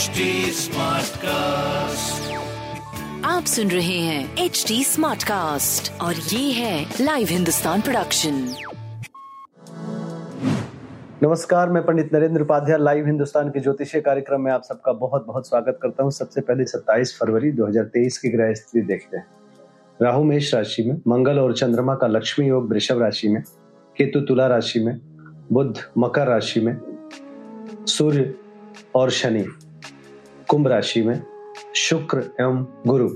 HD Smartcast. आप सुन रहे हैं एच डी स्मार्ट कास्ट और ये है लाइव हिंदुस्तान प्रोडक्शन नमस्कार मैं पंडित नरेंद्र उपाध्याय लाइव हिंदुस्तान के ज्योतिषीय कार्यक्रम में आप सबका बहुत बहुत स्वागत करता हूँ। सबसे पहले 27 फरवरी 2023 की ग्रह स्थिति देखते हैं। राहु मेष राशि में मंगल और चंद्रमा का लक्ष्मी योग वृषभ राशि में केतु तुला राशि में बुध मकर राशि में सूर्य और शनि। कुंभ राशि में शुक्र एवं गुरु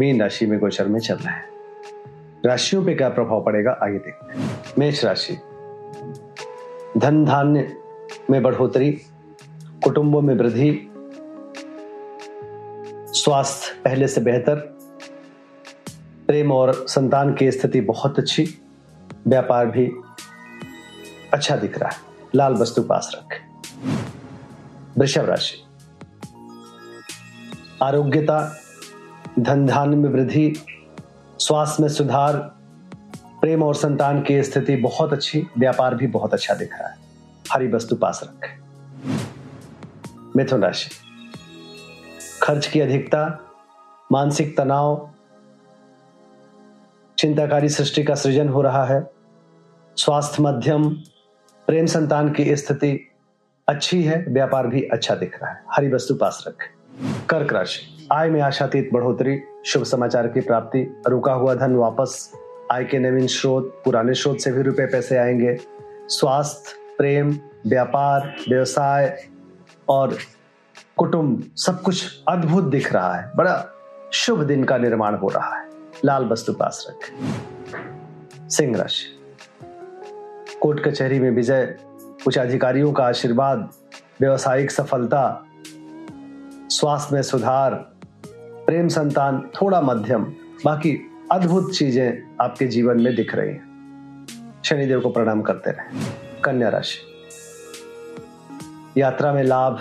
मीन राशि में गोचर में चल रहे हैं। राशियों पे क्या प्रभाव पड़ेगा आगे देखते हैं। मेष राशि। धन धान्य में बढ़ोतरी, कुटुंबों में वृद्धि, स्वास्थ्य पहले से बेहतर, प्रेम और संतान की स्थिति बहुत अच्छी, व्यापार भी अच्छा दिख रहा है। लाल वस्तु पास रखें। वृषभ राशि। आरोग्यता धन धान्य में वृद्धि, स्वास्थ्य में सुधार, प्रेम और संतान की स्थिति बहुत अच्छी, व्यापार भी बहुत अच्छा दिख रहा है। हरी वस्तु पास रखें। मिथुन राशि। खर्च की अधिकता, मानसिक तनाव, चिंताकारी सृष्टि का सृजन हो रहा है। स्वास्थ्य मध्यम, प्रेम संतान की स्थिति अच्छी है, व्यापार भी अच्छा दिख रहा है। हरी वस्तु पास रखें। कर्क राशि। आय में आशातीत बढ़ोतरी, शुभ समाचार की प्राप्ति। रुका हुआ धन वापस। आय के नवीन स्रोत, पुराने स्रोत से भी रुपए पैसे आएँगे। स्वास्थ्य, प्रेम, व्यापार, व्यवसाय और कुटुंब, सब कुछ अद्भुत दिख रहा है। बड़ा शुभ दिन का निर्माण हो रहा है। लाल वस्तु पास रखें। सिंह राशि। कोर्ट कचहरी में विजय। उच्च अधिकारियों का आशीर्वाद। व्यवसायिक सफलता। स्वास्थ्य में सुधार, प्रेम संतान थोड़ा मध्यम, बाकी अद्भुत चीज़ें आपके जीवन में दिख रही हैं। शनिदेव को प्रणाम करते रहे। कन्या राशि। यात्रा में लाभ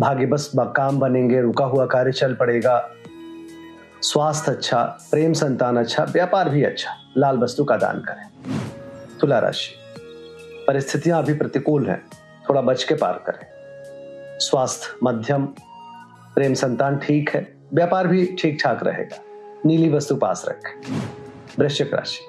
भाग्य बस काम बनेंगे, रुका हुआ कार्य चल पड़ेगा। स्वास्थ्य अच्छा प्रेम संतान अच्छा व्यापार भी अच्छा लाल वस्तु का दान करें। तुला राशि। परिस्थितियाँ अभी प्रतिकूल हैं, थोड़ा बच के पार करें। स्वास्थ्य मध्यम प्रेम संतान ठीक है, व्यापार भी ठीक ठाक रहेगा। नीली वस्तु पास रखें। वृश्चिक राशि।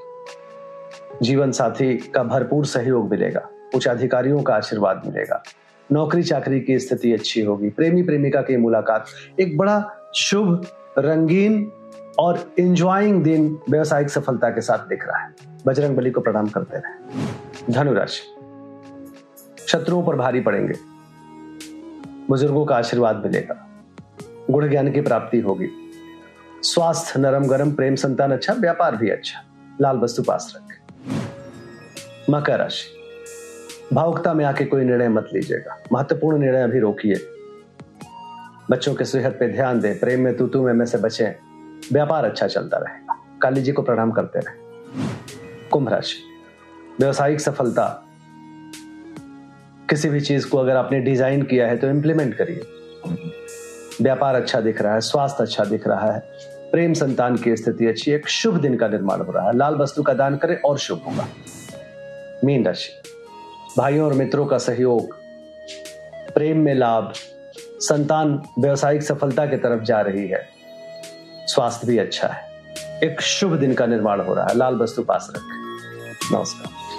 जीवन साथी का भरपूर सहयोग मिलेगा। उच्च अधिकारियों का आशीर्वाद मिलेगा। नौकरी चाकरी की स्थिति अच्छी होगी। प्रेमी प्रेमिका की मुलाकात एक बड़ा शुभ, रंगीन और इंजॉइंग दिन व्यवसायिक सफलता के साथ दिख रहा है। बजरंग बली को प्रणाम करते रहे। धनुराशि शत्रुओं पर भारी पड़ेंगे। बुज़ुर्गों का आशीर्वाद मिलेगा। गुण ज्ञान की प्राप्ति होगी। स्वास्थ्य नरम गरम प्रेम संतान अच्छा व्यापार भी अच्छा। लाल वस्तु पास रखें। मकर राशि। भावुकता में आके कोई निर्णय मत लीजिएगा। महत्वपूर्ण निर्णय अभी रोकिए। बच्चों के सेहत पे ध्यान दें। प्रेम में तू में, में से बचे। व्यापार अच्छा चलता रहेगा। काली जी को प्रणाम करते रहे। कुंभ राशि। व्यवसायिक सफलता। किसी भी चीज़ को अगर आपने डिज़ाइन किया है तो इंप्लीमेंट करिए। व्यापार अच्छा दिख रहा है, स्वास्थ्य अच्छा दिख रहा है, प्रेम संतान की स्थिति अच्छी एक शुभ दिन का निर्माण हो रहा है। लाल वस्तु का दान करें और शुभ होगा। मीन राशि। भाइयों और मित्रों का सहयोग। प्रेम में लाभ। संतान व्यवसायिक सफलता की तरफ़ जा रही है। स्वास्थ्य भी अच्छा है। एक शुभ दिन का निर्माण हो रहा है। लाल वस्तु पास रखें। नमस्कार।